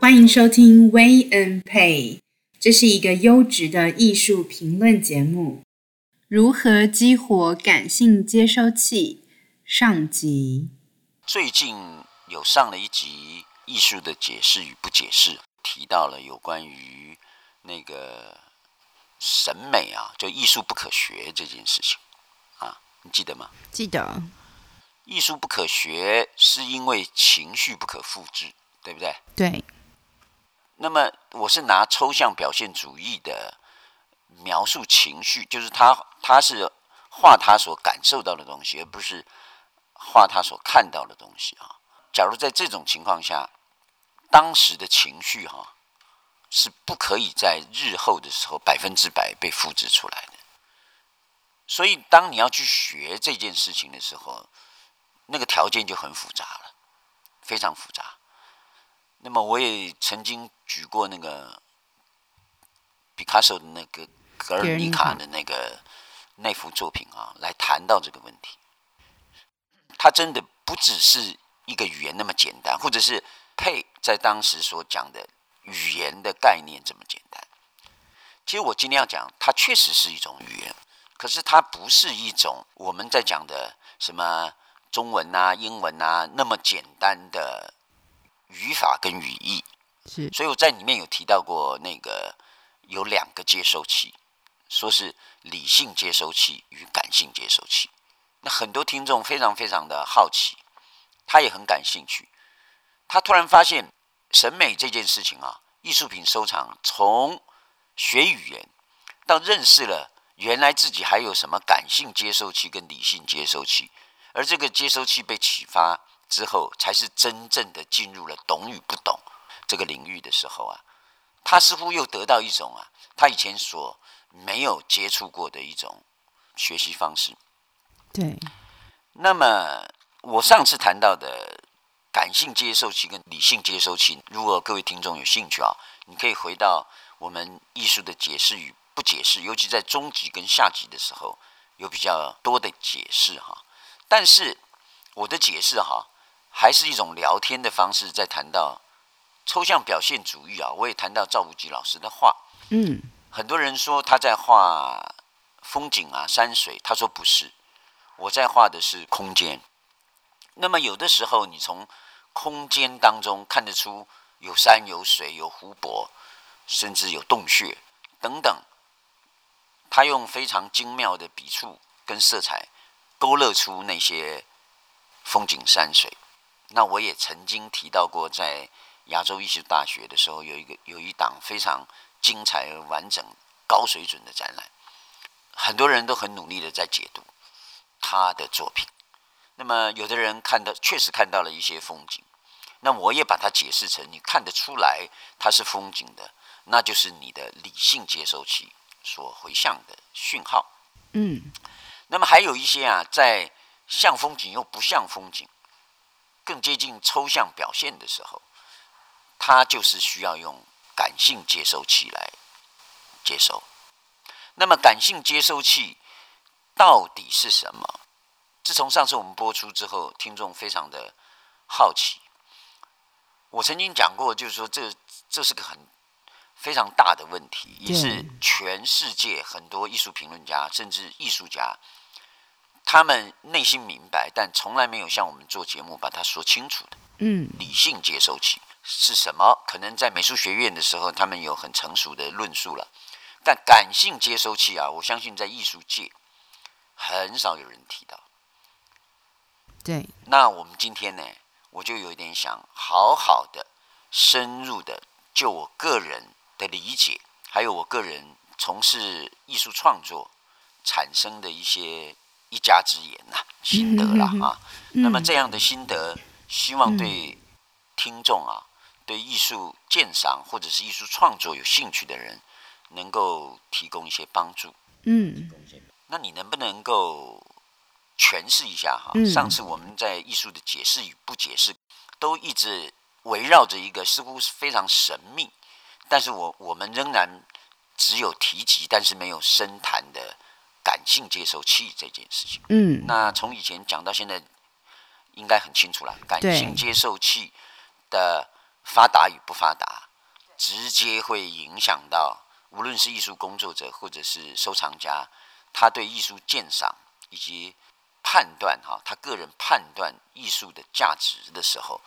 欢迎收听 Way and Pay 这是一个优质的艺术评论节目。如何激活感性接收器？上集。最近有上了一集艺术的解释与不解释，提到了有关于那个审美啊，就艺术不可学这件事情啊，你记得吗？记得。艺术不可学，是因为情绪不可复制，对不对？对。那么，我是拿抽象表现主义的描述情绪，就是他他是画他所感受到的东西，而不是画他所看到的东西啊。假如在这种情况下，当时的情绪哈、啊、是不可以在日后的时候百分之百被复制出来的。所以，当你要去学这件事情的时候，那个条件就很复杂了，非常复杂。那么我也曾经举过那个毕卡索的那个《格尔尼卡》的那个那幅作品啊，来谈到这个问题。它真的不只是一个语言那么简单，或者是配在当时所讲的语言的概念这么简单。其实我今天要讲，它确实是一种语言，可是它不是一种我们在讲的什么。中文啊，英文啊，那么简单的语法跟语义，是，所以我在里面有提到过那个有两个接收器，说是理性接收器与感性接收器。那很多听众非常非常的好奇，他也很感兴趣，他突然发现审美这件事情啊，艺术品收藏从学语言到认识了原来自己还有什么感性接收器跟理性接收器。而这个接收器被启发之后，才是真正的进入了懂与不懂这个领域的时候啊，他似乎又得到一种啊，他以前所没有接触过的一种学习方式。对。那么我上次谈到的感性接收器跟理性接收器，如果各位听众有兴趣啊，你可以回到我们艺术的解释与不解释，尤其在中级跟下级的时候，有比较多的解释哈。但是我的解释哈，还是一种聊天的方式，在谈到抽象表现主义啊。我也谈到赵无极老师的画，嗯，很多人说他在画风景啊、山水，他说不是，我在画的是空间。那么有的时候，你从空间当中看得出有山、有水、有湖泊，甚至有洞穴等等。他用非常精妙的笔触跟色彩。勾勒出那些风景山水。那我也曾经提到过，在亚洲艺术大学的时候，有一个有一档非常精彩完整、高水准的展览，很多人都很努力的在解读他的作品。那么，有的人看到确实看到了一些风景，那我也把它解释成你看得出来它是风景的，那就是你的理性接收器所回向的讯号。嗯。那么还有一些啊，在像风景又不像风景，更接近抽象表现的时候，它就是需要用感性接收器来接收。那么感性接收器到底是什么？自从上次我们播出之后，听众非常的好奇。我曾经讲过，就是说这这是个很非常大的问题，也是全世界很多艺术评论家甚至艺术家。他们内心明白，但从来没有像我们做节目把它说清楚的。嗯，理性接收器是什么？可能在美术学院的时候，他们有很成熟的论述了。但感性接收器啊，我相信在艺术界很少有人提到。对。那我们今天呢，我就有一点想好好的、深入的，就我个人的理解，还有我个人从事艺术创作产生的一些。一家之言呐、啊，心得了啊。那么这样的心得，希望对听众啊，对艺术鉴赏或者是艺术创作有兴趣的人，能够提供一些帮助。嗯，那你能不能够诠释一下哈？上次我们在艺术的解释与不解释，都一直围绕着一个似乎是非常神秘，但是我我们仍然只有提及，但是没有深谈的。感性接收器这件事情，嗯，那从以前讲到现在，应该很清楚了，感性接受器的发达与不发达，直接会影响到无论是艺术工作者或者是收藏家，他对艺术鉴赏以及判断哈，他个人判断艺术的价值的时候，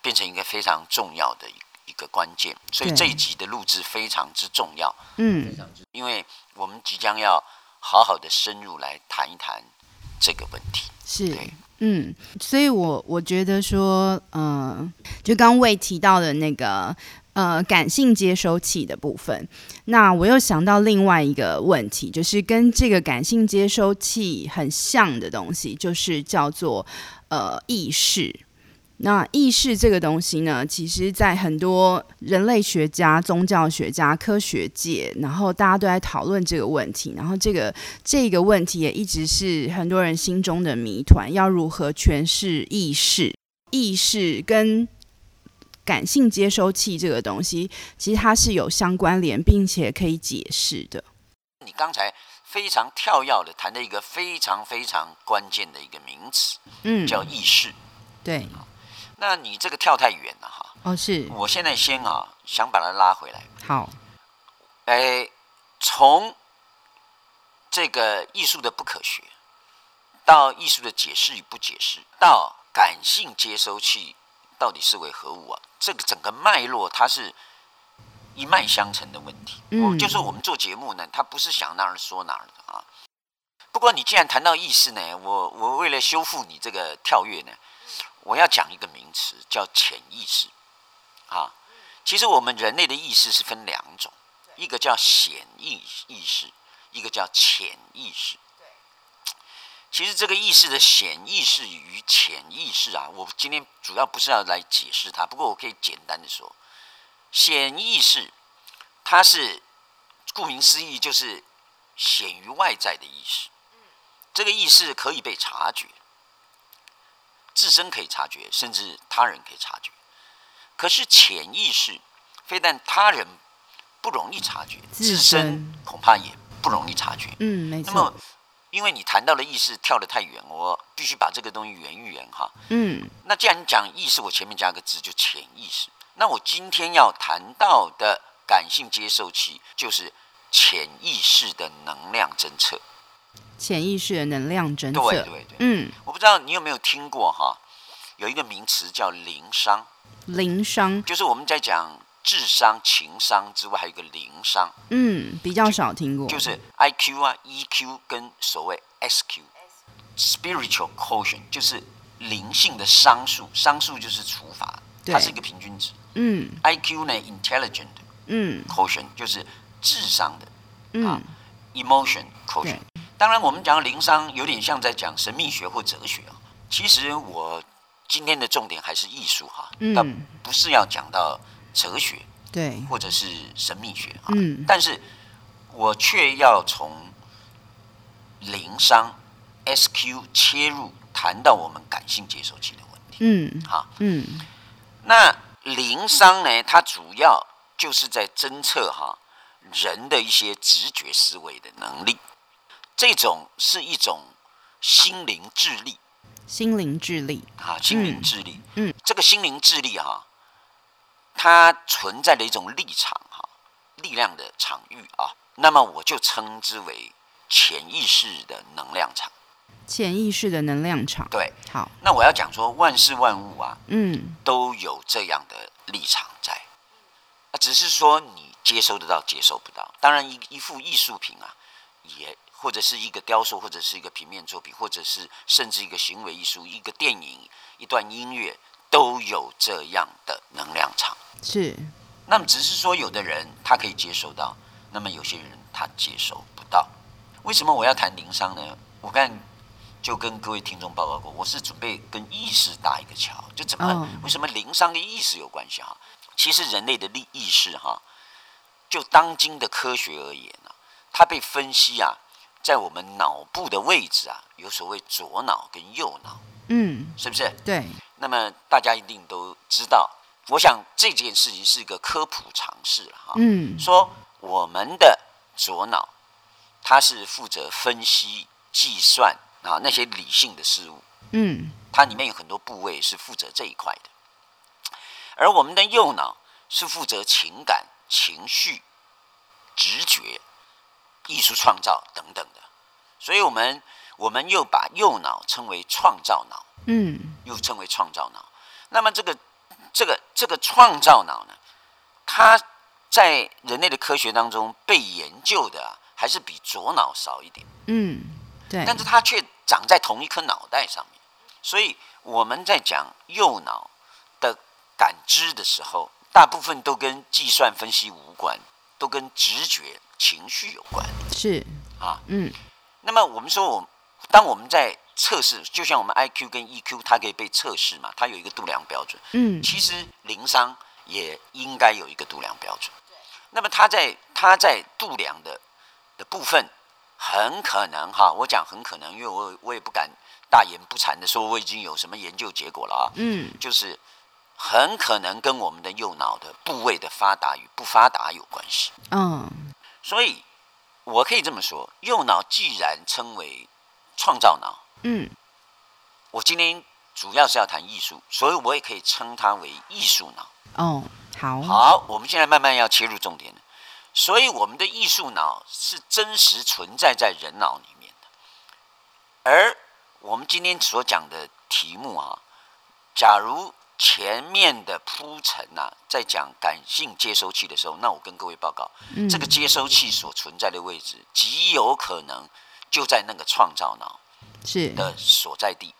变成一个非常重要的一个关键。所以这一集的录制非常之重要，嗯，因为我们即将要好好的深入来谈一谈这个问题，是。嗯，所以我我觉得说，嗯、呃，就刚魏提到的那个呃感性接收器的部分，那我又想到另外一个问题，就是跟这个感性接收器很像的东西，就是叫做呃意识。那意识这个东西呢，其实，在很多人类学家、宗教学家、科学界，然后大家都在讨论这个问题。然后，这个这个问题也一直是很多人心中的谜团：要如何诠释意识？意识跟感性接收器这个东西，其实它是有相关联，并且可以解释的。你刚才非常跳跃的谈了一个非常非常关键的一个名词，嗯，叫意识，对。那你这个跳太远了哈！哦，是。我现在先啊，想把它拉回来。好。哎，从这个艺术的不可学，到艺术的解释与不解释，到感性接收器到底是为何物啊？这个整个脉络，它是一脉相承的问题。嗯。就是我们做节目呢，它不是想哪儿说哪儿的啊。不过你既然谈到意识呢，我我为了修复你这个跳跃呢。我要讲一个名词，叫潜意识，啊，其实我们人类的意识是分两种，一个叫显意意识，一个叫潜意识。其实这个意识的显意识与潜意识啊，我今天主要不是要来解释它，不过我可以简单的说，显意识它是顾名思义就是显于外在的意识，这个意识可以被察觉。自身可以察觉，甚至他人可以察觉。可是潜意识，非但他人不容易察觉，自身恐怕也不容易察觉。嗯，没错。那么，因为你谈到的意识跳得太远，我必须把这个东西圆一圆哈。嗯。那既然你讲意识，我前面加个字就潜意识。那我今天要谈到的感性接受器，就是潜意识的能量侦测。潜意识的能量侦测，对对对，嗯，我不知道你有没有听过哈，有一个名词叫灵商，灵商就是我们在讲智商、情商之外，还有一个灵商，嗯，比较少听过，就，就是 I Q 啊，E Q 跟所谓 S Q，spiritual quotient 就是灵性的商数，商数就是除法，它是一个平均值，嗯，I Q 呢，intelligent，嗯，quotient 就是智商的，嗯，啊，emotion quotient。当然，我们讲灵商有点像在讲神秘学或哲学啊。其实我今天的重点还是艺术哈，但不是要讲到哲学，对，或者是神秘学啊。嗯，但是我却要从灵商 SQ 切入，谈到我们感性接收器的问题。嗯，好，嗯，那灵商呢，它主要就是在侦测哈人的一些直觉思维的能力。这种是一种心灵智力，心灵智力。啊，心灵智力，嗯，这个心灵智力哈，它存在的一种立场哈，力量的场域啊，那么我就称之为潜意识的能量场，潜意识的能量场，对，好，那我要讲说万事万物啊，嗯，都有这样的立场在，啊，只是说你接收得到，接收不到，当然一一幅艺术品啊，也。或者是一个雕塑，或者是一个平面作品，或者是甚至一个行为艺术、一个电影、一段音乐，都有这样的能量场。是。那么只是说，有的人他可以接受到，那么有些人他接受不到。为什么我要谈灵商呢？我刚才就跟各位听众报告过，我是准备跟意识搭一个桥，就怎么、哦、为什么灵商跟意识有关系哈？其实人类的意意识哈，就当今的科学而言呢，它被分析啊。在我们脑部的位置啊，有所谓左脑跟右脑，嗯，是不是？对。那么大家一定都知道，我想这件事情是一个科普常识了哈。嗯。说我们的左脑，它是负责分析、计算啊那些理性的事物。嗯。它里面有很多部位是负责这一块的，而我们的右脑是负责情感、情绪、直觉、艺术创造等等的，所以我们我们又把右脑称为创造脑，嗯，又称为创造脑。那么这个这个这个创造脑呢，它在人类的科学当中被研究的啊，还是比左脑少一点，嗯，对，但是它却长在同一颗脑袋上面。所以我们在讲右脑的感知的时候，大部分都跟计算分析无关，都跟直觉、情绪有关。是啊，嗯。那么我们说，我当我们在测试，就像我们 IQ 跟 EQ，它可以被测试嘛，它有一个度量标准。嗯。其实灵商也应该有一个度量标准。那么它在它在度量的的部分，很可能哈，我讲很可能，因为我我也不敢。大言不惭的说，我已经有什么研究结果了啊？嗯，就是很可能跟我们的右脑的部位的发达与不发达有关系。嗯，所以我可以这么说，右脑既然称为创造脑，嗯，我今天主要是要谈艺术，所以我也可以称它为艺术脑。哦，好，好，我们现在慢慢要切入重点了。所以我们的艺术脑是真实存在在人脑里面的，而我们今天所讲的题目啊，假如前面的铺陈呐，在讲感性接收器的时候，那我跟各位报告，嗯、这个接收器所存在的位置，极有可能就在那个创造脑是的所在地，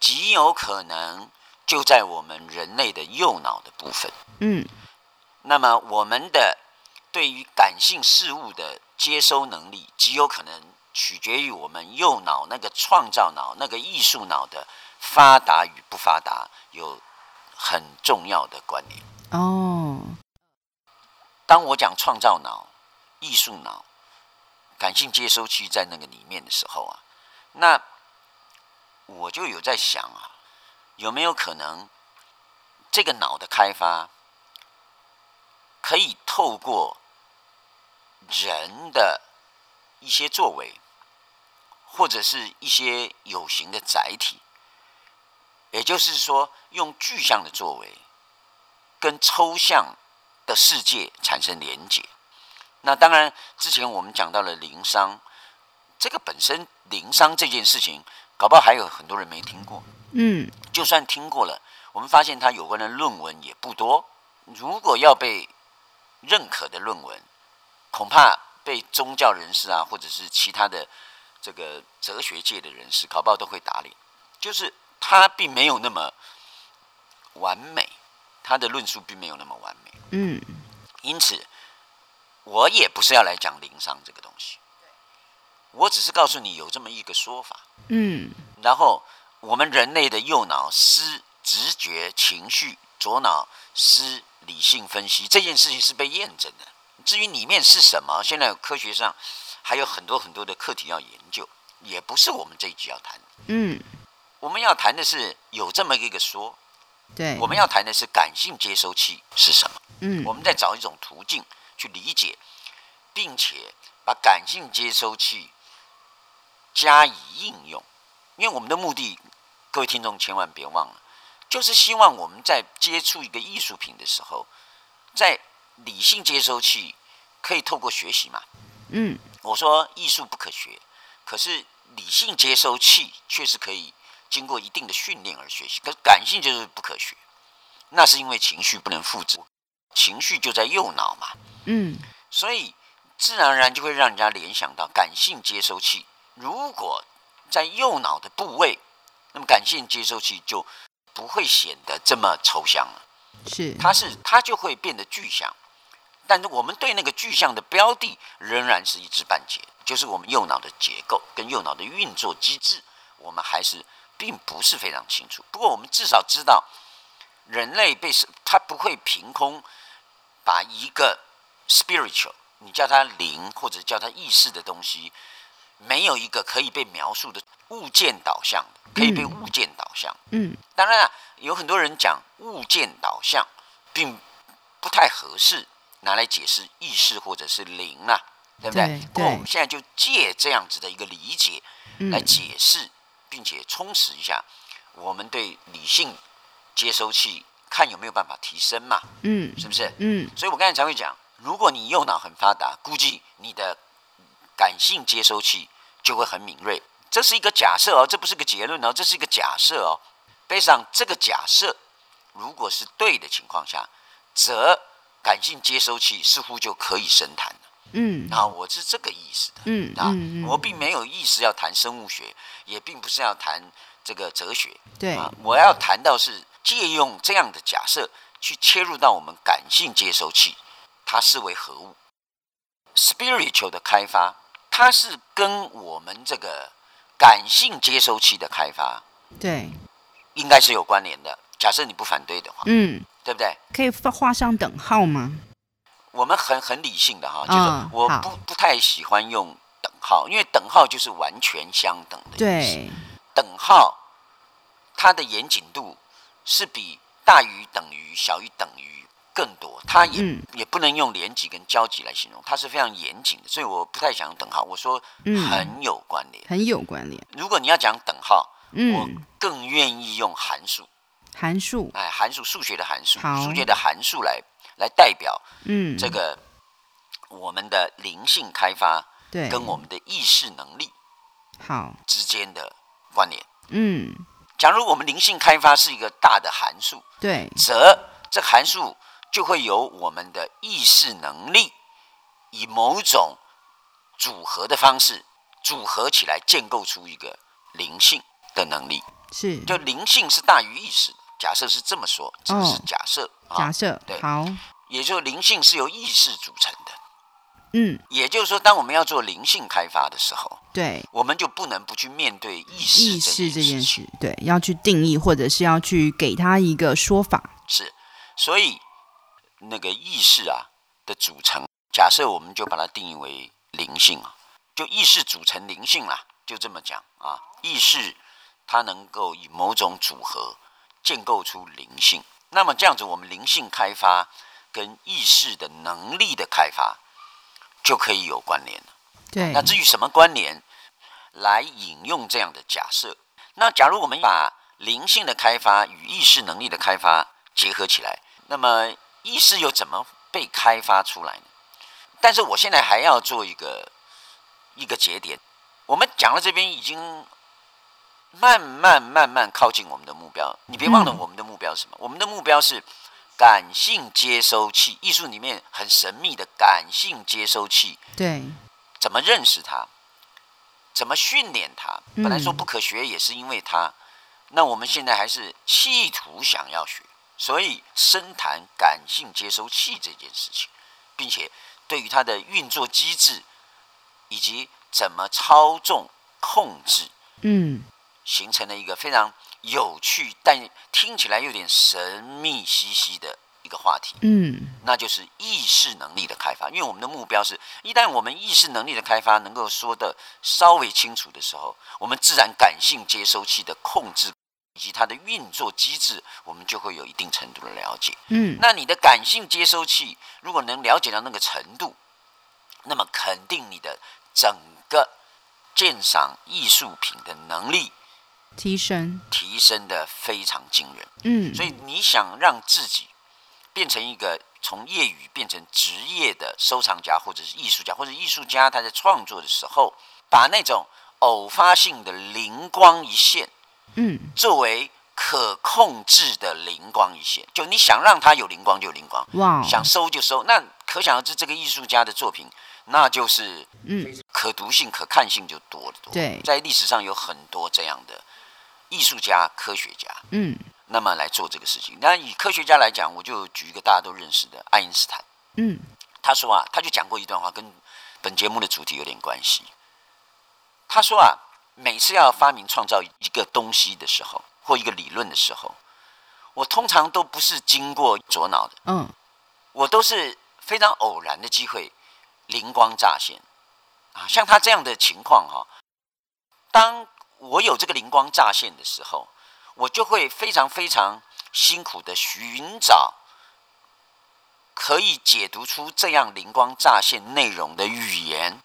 极有可能就在我们人类的右脑的部分。嗯，那么我们的对于感性事物的接收能力，极有可能。取决于我们右脑那个创造脑、那个艺术脑的发达与不发达，有很重要的关联。哦，当我讲创造脑、艺术脑、感性接收器在那个里面的时候啊，那我就有在想啊，有没有可能这个脑的开发可以透过人的一些作为？或者是一些有形的载体，也就是说，用具象的作为跟抽象的世界产生连结。那当然，之前我们讲到了灵商，这个本身灵商这件事情，搞不好还有很多人没听过。嗯，就算听过了，我们发现它有关的论文也不多。如果要被认可的论文，恐怕被宗教人士啊，或者是其他的。这个哲学界的人士，搞不好都会打脸，就是他并没有那么完美，他的论述并没有那么完美。嗯，因此，我也不是要来讲灵商这个东西，我只是告诉你有这么一个说法。嗯，然后我们人类的右脑思直觉情绪，左脑思理性分析，这件事情是被验证的。至于里面是什么，现在科学上。还有很多很多的课题要研究，也不是我们这一集要谈。嗯，我们要谈的是有这么一个说，对，我们要谈的是感性接收器是什么？嗯，我们在找一种途径去理解，并且把感性接收器加以应用。因为我们的目的，各位听众千万别忘了，就是希望我们在接触一个艺术品的时候，在理性接收器可以透过学习嘛。嗯。我说艺术不可学，可是理性接收器确实可以经过一定的训练而学习。可是感性就是不可学，那是因为情绪不能复制，情绪就在右脑嘛。嗯，所以自然而然就会让人家联想到感性接收器。如果在右脑的部位，那么感性接收器就不会显得这么抽象了。是，它是它就会变得具象。但是我们对那个具象的标的仍然是一知半解，就是我们右脑的结构跟右脑的运作机制，我们还是并不是非常清楚。不过我们至少知道，人类被它不会凭空把一个 spiritual，你叫它灵或者叫它意识的东西，没有一个可以被描述的物件导向的，可以被物件导向。嗯，当然了，有很多人讲物件导向，并不太合适。拿来解释意识或者是灵啊，对不对？对，不过我们现在就借这样子的一个理解来解释，并且充实一下我们对理性接收器看有没有办法提升嘛？嗯，是不是？嗯，所以我刚才才会讲，如果你右脑很发达，估计你的感性接收器就会很敏锐。这是一个假设哦，这不是个结论哦，这是一个假设哦。背上这个假设，如果是对的情况下，则感性接收器似乎就可以深谈了。嗯，啊，我是这个意思的。嗯啊，嗯嗯我并没有意思要谈生物学，也并不是要谈这个哲学。对啊，我要谈到是借用这样的假设去切入到我们感性接收器，它视为何物？spiritual 的开发，它是跟我们这个感性接收器的开发，对，应该是有关联的。假设你不反对的话，嗯，对不对？可以画上等号吗？我们很很理性的哈，就嗯是我不好不太喜欢用等号，因为等号就是完全相等的意思。对，等号它的严谨度是比大于等于小于等于更多，它也、嗯也不能用连级跟交集来形容，它是非常严谨的，所以我不太想用等号。我说嗯很有关联。很有关联。如果你要讲等号，我嗯，更愿意用函数，函数，哎，函数数学的函数，数学的函数来来代表嗯，这个我们的灵性开发对，跟我们的意识能力好，之间的关联。嗯，假如我们灵性开发是一个大的函数，对，则这函数就会由我们的意识能力以某种组合的方式组合起来，建构出一个灵性的能力。是。就灵性是大于意识的，假设是这么说，这是假设啊，假设对，好，也就是灵性是由意识组成的。嗯，也就是说，当我们要做灵性开发的时候，对，我们就不能不去面对意识意识这件。事，对，要去定义，或者是要去给他一个说法。是，所以那个意识啊的组成，假设我们就把它定义为灵性啊，就意识组成灵性啦，就这么讲啊。意识它能够以某种组合建构出灵性，那么这样子，我们灵性开发跟意识的能力的开发就可以有关联了。对，那至于什么关联来引用这样的假设？那假如我们把灵性的开发与意识能力的开发结合起来，那么意识又怎么被开发出来呢？但是我现在还要做一个一个节点，我们讲到这边已经慢慢慢慢靠近我们的目标。你别忘了我们的目标是什么？我们的目标是感性接收器，艺术里面很神秘的感性接收器。对，怎么认识它？怎么训练它？本来说不可学，也是因为它。那我们现在还是企图想要学，所以深谈感性接收器这件事情，并且对于它的运作机制以及怎么操纵控制，嗯，形成了一个非常有趣但听起来有点神秘兮兮的一个话题。嗯，那就是意识能力的开发，因为我们的目标是，一旦我们意识能力的开发能够说的稍微清楚的时候，我们自然感性接收器的控制以及它的运作机制，我们就会有一定程度的了解。嗯，那你的感性接收器如果能了解到那个程度，那么肯定你的整个鉴赏艺术品的能力提升，提升的非常惊人。嗯，所以你想让自己变成一个从业余变成职业的收藏家，或者是艺术家，或者艺术家他在创作的时候，把那种偶发性的灵光一现，嗯，作为可控制的灵光一现，就你想让他有灵光就有灵光，哇，想收就收。那可想而知，这个艺术家的作品，那就是嗯，可读性、可看性就多得多。对在历史上有很多这样的艺术家、科学家。嗯，那么来做这个事情。那以科学家来讲，我就举一个大家都认识的爱因斯坦。嗯，他说啊，他就讲过一段话，跟本节目的主题有点关系。他说啊，每次要发明创造一个东西的时候，或一个理论的时候，我通常都不是经过左脑的，嗯，我都是非常偶然的机会，灵光乍现啊。像他这样的情况哈、啊，当我有这个灵光乍现的时候，我就会非常非常辛苦的寻找可以解读出这样灵光乍现内容的语言，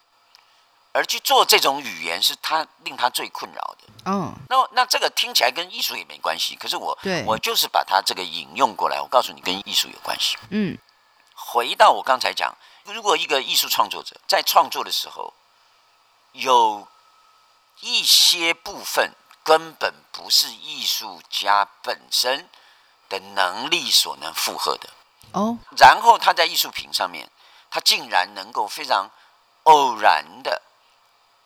而去做这种语言，是他令他最困扰的。哦，那那这个听起来跟艺术也没关系，可是我对我就是把它这个引用过来，我告诉你跟艺术有关系。嗯，回到我刚才讲，如果一个艺术创作者在创作的时候，有一些部分根本不是艺术家本身的能力所能负荷的，哦，然后他在艺术品上面，他竟然能够非常偶然的。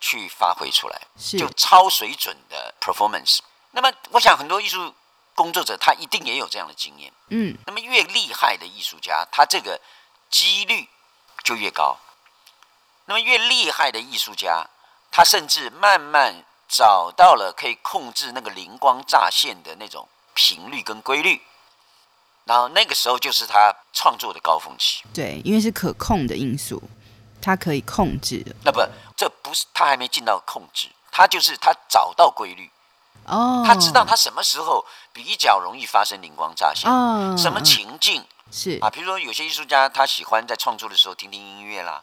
去发挥出来，就超水准的 performance。那么，我想很多艺术工作者他一定也有这样的经验。嗯，那么越厉害的艺术家，他这个几率就越高。那么越厉害的艺术家，他甚至慢慢找到了可以控制那个灵光乍现的那种频率跟规律，然后那个时候就是他创作的高峰期。对，因为是可控的因素。他可以控制，那不，这不是他还没进到控制，他就是他找到规律，哦，他知道他什么时候比较容易发生灵光乍现，哦，什么情境是啊？比如说有些艺术家他喜欢在创作的时候听听音乐啦，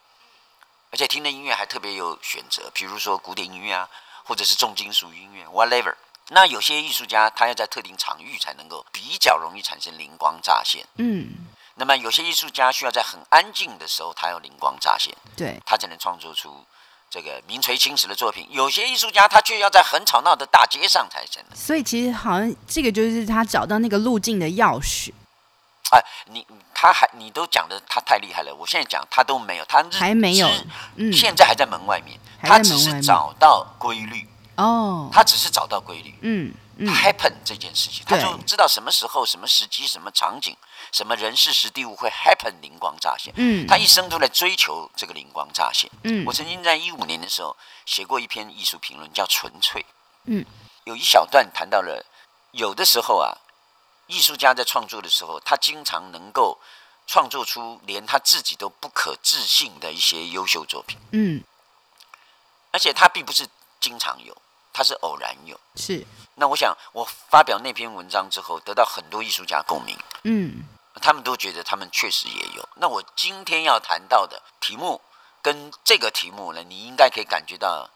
而且听的音乐还特别有选择，比如说古典音乐啊，或者是重金属音乐，whatever。那有些艺术家他要在特定场域才能够比较容易产生灵光乍现，嗯。那么有些艺术家需要在很安静的时候，他要灵光乍现，对，他才能创作出这个名垂青史的作品。有些艺术家他却要在很吵闹的大街上才成。所以其实好像这个就是他找到那个路径的钥匙。哎，你他还你都讲的他太厉害了，我现在讲他都没有，他还没有，嗯，现在还在门外面，他只是找到规律哦，他只是找到规律，嗯。嗯、happen 这件事情，他就知道什么时候、什么时机、什么场景、什么人事、时地物会 happen 灵光乍现。嗯，他一生都在追求这个灵光乍现。嗯，我曾经在一五年的时候写过一篇艺术评论，叫《纯粹》。嗯，有一小段谈到了，有的时候啊，艺术家在创作的时候，他经常能够创作出连他自己都不可置信的一些优秀作品。嗯，而且他并不是经常有。他是偶然有，是。那我想，我发表那篇文章之后，得到很多艺术家共鸣。嗯，他们都觉得他们确实也有。那我今天要谈到的题目，跟这个题目呢，你应该可以感觉到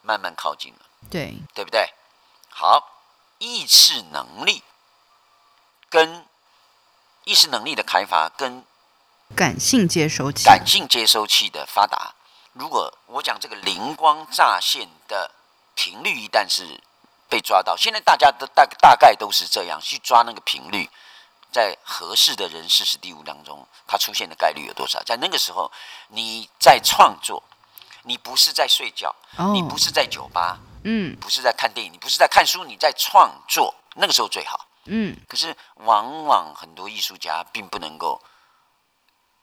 慢慢靠近了。对，对不对？好，意识能力跟意识能力的开发，跟感性接收器、感性接收器的发达。如果我讲这个灵光乍现的。频率一旦是被抓到，现在大家都大大概都是这样去抓那个频率，在合适的人事时地物当中，它出现的概率有多少？在那个时候，你在创作，你不是在睡觉，你不是在酒吧，嗯，不是在看电影，你不是在看书，你在创作，那个时候最好，嗯。可是往往很多艺术家并不能够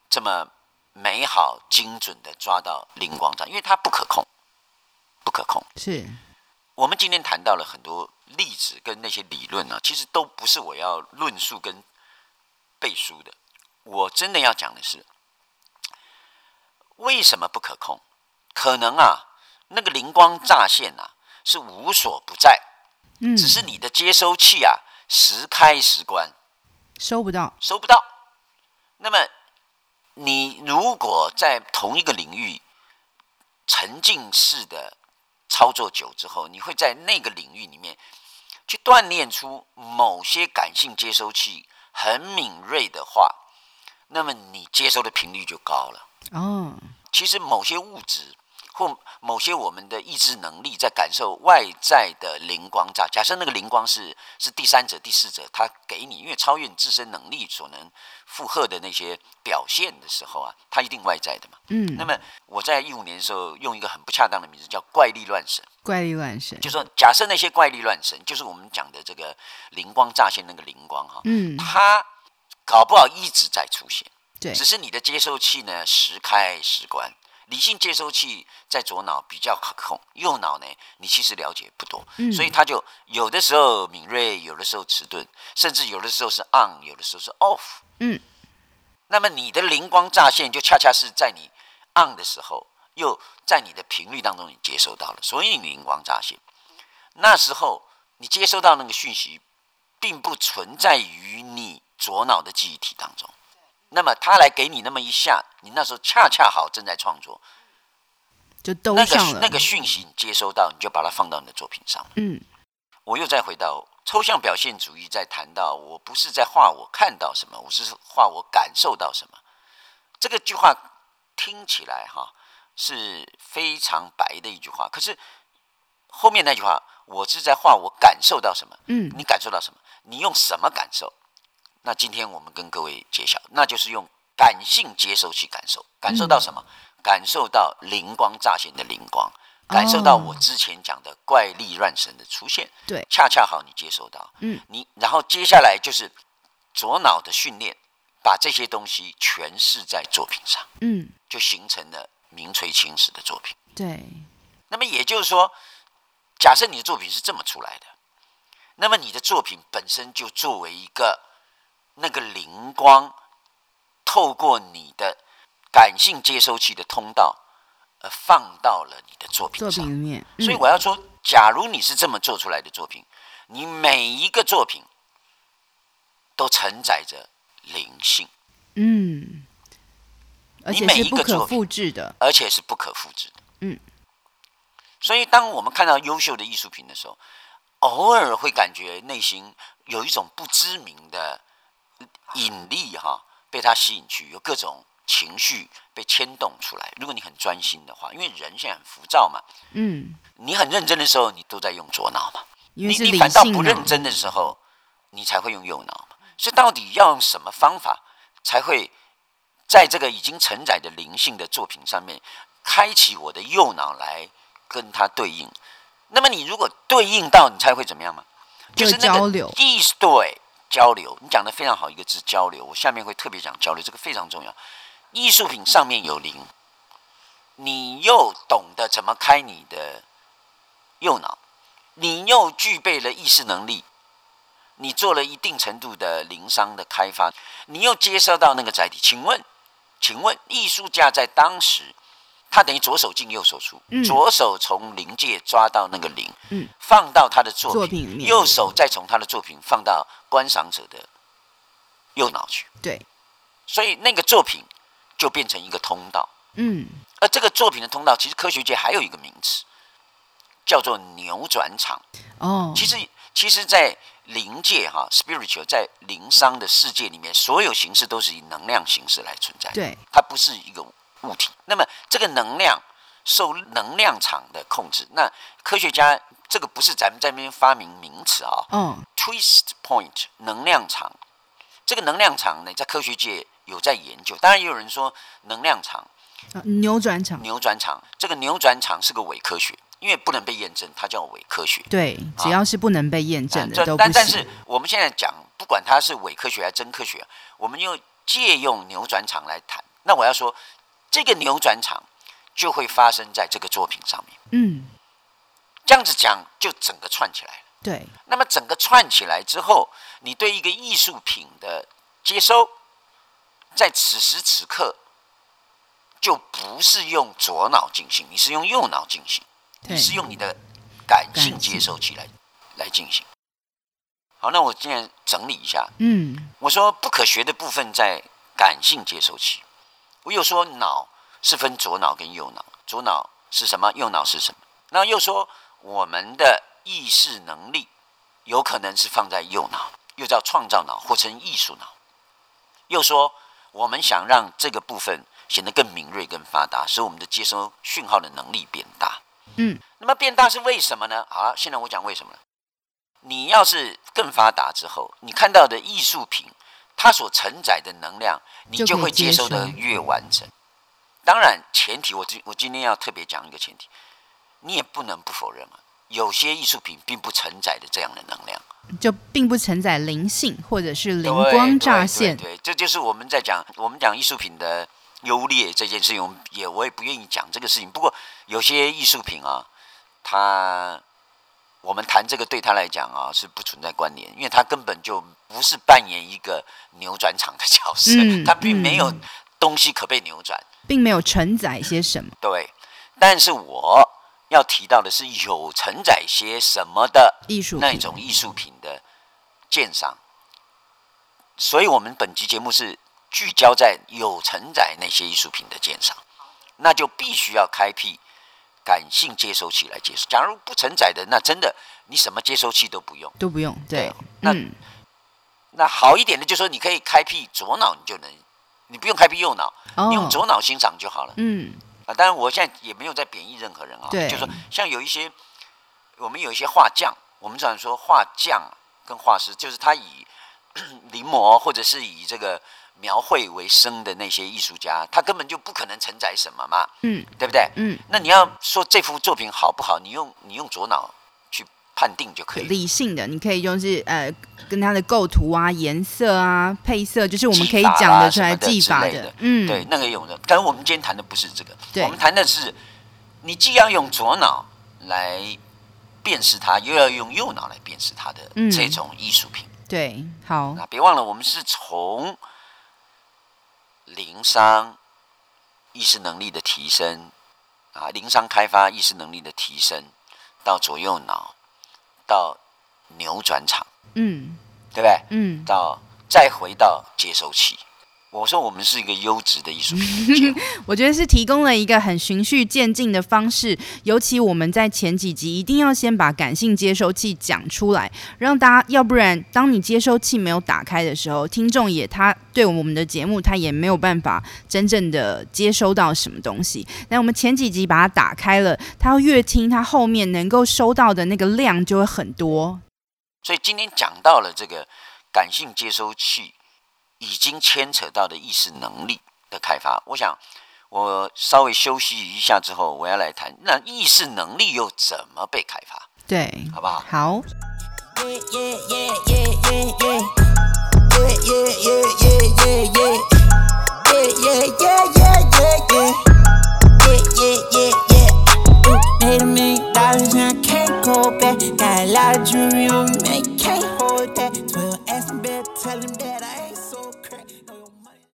这么美好精准的抓到灵光乍，因为它不可控，不可控是。我们今天谈到了很多例子跟那些理论啊，其实都不是我要论述跟背书的。我真的要讲的是，为什么不可控？可能啊，那个灵光乍现啊，是无所不在，嗯，只是你的接收器啊，时开时关，收不到，收不到。那么，你如果在同一个领域沉浸式的。操作久之后，你会在那个领域里面去锻炼出某些感性接收器很敏锐的话，那么你接收的频率就高了。哦，其实某些物质或某些我们的意志能力在感受外在的灵光乍，假设那个灵光是是第三者、第四者，他给你，因为超越你自身能力所能负荷的那些表现的时候啊，它一定外在的嘛。嗯。那么我在一五年的时候用一个很不恰当的名字叫怪力乱神。怪力乱神。就说假设那些怪力乱神，就是我们讲的这个灵光乍现那个灵光哈，嗯，它搞不好一直在出现。对。只是你的接收器呢，时开时关。理性接收器在左脑比较可控，右脑呢，你其实了解不多，嗯，所以它就有的时候敏锐，有的时候迟钝，甚至有的时候是 on，有的时候是 off。嗯，那么你的灵光乍现就恰恰是在你 on 的时候，又在你的频率当中你接收到了，所以你灵光乍现。那时候你接收到那个讯息，并不存在于你左脑的记忆体当中。那么他来给你那么一下，你那时候恰恰好正在创作，就都上了。那个那个讯息你接收到，你就把它放到你的作品上。嗯，我又再回到抽象表现主义，在谈到我不是在画我看到什么，我是画我感受到什么。这个句话听起来哈是非常白的一句话，可是后面那句话，我是在画我感受到什么。嗯，你感受到什么？你用什么感受？那今天我们跟各位揭晓，那就是用感性接收器感受，感受到什么？嗯、感受到灵光乍现的灵光，感受到我之前讲的怪力乱神的出现。对，恰恰好你接收到。嗯，你然后接下来就是左脑的训练，把这些东西诠释在作品上。嗯，就形成了名垂青史的作品。对，那么也就是说，假设你的作品是这么出来的，那么你的作品本身就作为一个。那个灵光透过你的感性接收器的通道，呃，放到了你的作品上。作品面，嗯、所以我要说，假如你是这么做出来的作品，你每一个作品都承载着灵性。嗯，而且是不可复制的，而且是不可复制的。嗯，所以当我们看到优秀的艺术品的时候，偶尔会感觉内心有一种不知名的。引力哈，被它吸引去，有各种情绪被牵动出来。如果你很专心的话，因为人现在很浮躁嘛，嗯，你很认真的时候，你都在用左脑嘛。你你反倒不认真的时候，你才会用右脑嘛。所以到底要用什么方法，才会在这个已经承载的灵性的作品上面，开启我的右脑来跟它对应？那么你如果对应到，你才会怎么样吗？就是那个意思对。交流，你讲的非常好，一个字交流。我下面会特别讲交流，这个非常重要。艺术品上面有灵，你又懂得怎么开你的右脑，你又具备了意识能力，你做了一定程度的灵商的开发，你又接收到那个载体。请问，请问，艺术家在当时？他等于左手进右手出，嗯、左手从灵界抓到那个灵，嗯、放到他的作品，作品里面，右手再从他的作品放到观赏者的右脑去。对，所以那个作品就变成一个通道。嗯，而这个作品的通道，其实科学界还有一个名词，叫做扭转场。哦，其实，其实，在灵界哈，spiritual，在灵商的世界里面，所有形式都是以能量形式来存在。对，它不是一个。物体，那么这个能量受能量场的控制。那科学家这个不是咱们这边发明名词啊。嗯。Twist point 能量场，这个能量场呢，在科学界有在研究。当然也有人说能量场，扭转场，扭转场，这个扭转场是个伪科学，因为不能被验证，它叫伪科学。对，只要是不能被验证的、啊、都不。但但是我们现在讲，不管它是伪科学还是真科学，我们又借用扭转场来谈。那我要说。这个扭转场就会发生在这个作品上面。嗯，这样子讲就整个串起来了。对。那么整个串起来之后，你对一个艺术品的接收，在此时此刻就不是用左脑进行，你是用右脑进行，你是用你的感性接收器来来进行。好，那我现在整理一下。嗯，我说不可学的部分在感性接收器。我又说脑是分左脑跟右脑，左脑是什么？右脑是什么？那又说我们的意识能力有可能是放在右脑，又叫创造脑或称艺术脑。又说我们想让这个部分显得更敏锐、更发达，使我们的接收讯号的能力变大。嗯，那么变大是为什么呢？好，现在我讲为什么了。你要是更发达之后，你看到的艺术品。它所承载的能量，你就会接收的越完整。当然，前提我今我今天要特别讲一个前提，你也不能不否认啊，有些艺术品并不承载的这样的能量，就并不承载灵性或者是灵光乍现。对，对，对，对，这就是我们在讲我们讲艺术品的优劣这件事情，也我也不愿意讲这个事情。不过有些艺术品啊，它。我们谈这个对他来讲啊是不存在关联，因为他根本就不是扮演一个扭转场的角色，嗯、他并没有东西可被扭转，并没有承载些什么。对，但是我要提到的是有承载些什么的艺术那种艺术品的鉴赏，所以我们本集节目是聚焦在有承载那些艺术品的鉴赏，那就必须要开辟感性接收器来接收。假如不承载的，那真的你什么接收器都不用，都不用。对，对那、嗯、那好一点的，就是说你可以开辟左脑，你就能，你不用开辟右脑，哦、你用左脑欣赏就好了。嗯。啊，当然我现在也没有在贬义任何人啊，对就是说像有一些我们有一些画匠，我们常说画匠跟画师，就是他以 临摹或者是以这个。描绘为生的那些艺术家，他根本就不可能承载什么嘛，嗯，对不对？嗯，那你要说这幅作品好不好，你用你用左脑去判定就可以。理性的，你可以用是呃，跟它的构图啊、颜色啊、配色，就是我们可以讲得出来技法的，的嗯，对，那个用的。但是我们今天谈的不是这个，对我们谈的是，你既要用左脑来辨识它，又要用右脑来辨识它的这种艺术品。嗯、对，好，那别忘了，我们是从。灵商意识能力的提升啊，灵商开发意识能力的提升，到左右脑，到扭转场，嗯，对不对？嗯，到再回到接收器。我说我们是一个优质的艺术品，我觉得是提供了一个很循序渐进的方式。尤其我们在前几集一定要先把感性接收器讲出来，让大家，要不然当你接收器没有打开的时候，听众也他对我们的节目他也没有办法真正的接收到什么东西。那我们前几集把它打开了，他要越听，他后面能够收到的那个量就会很多。所以今天讲到了这个感性接收器。已经牵扯到的意识能力的开发，我想我稍微休息一下之后，我要来谈那意识能力又怎么被开发？对，好不好？好。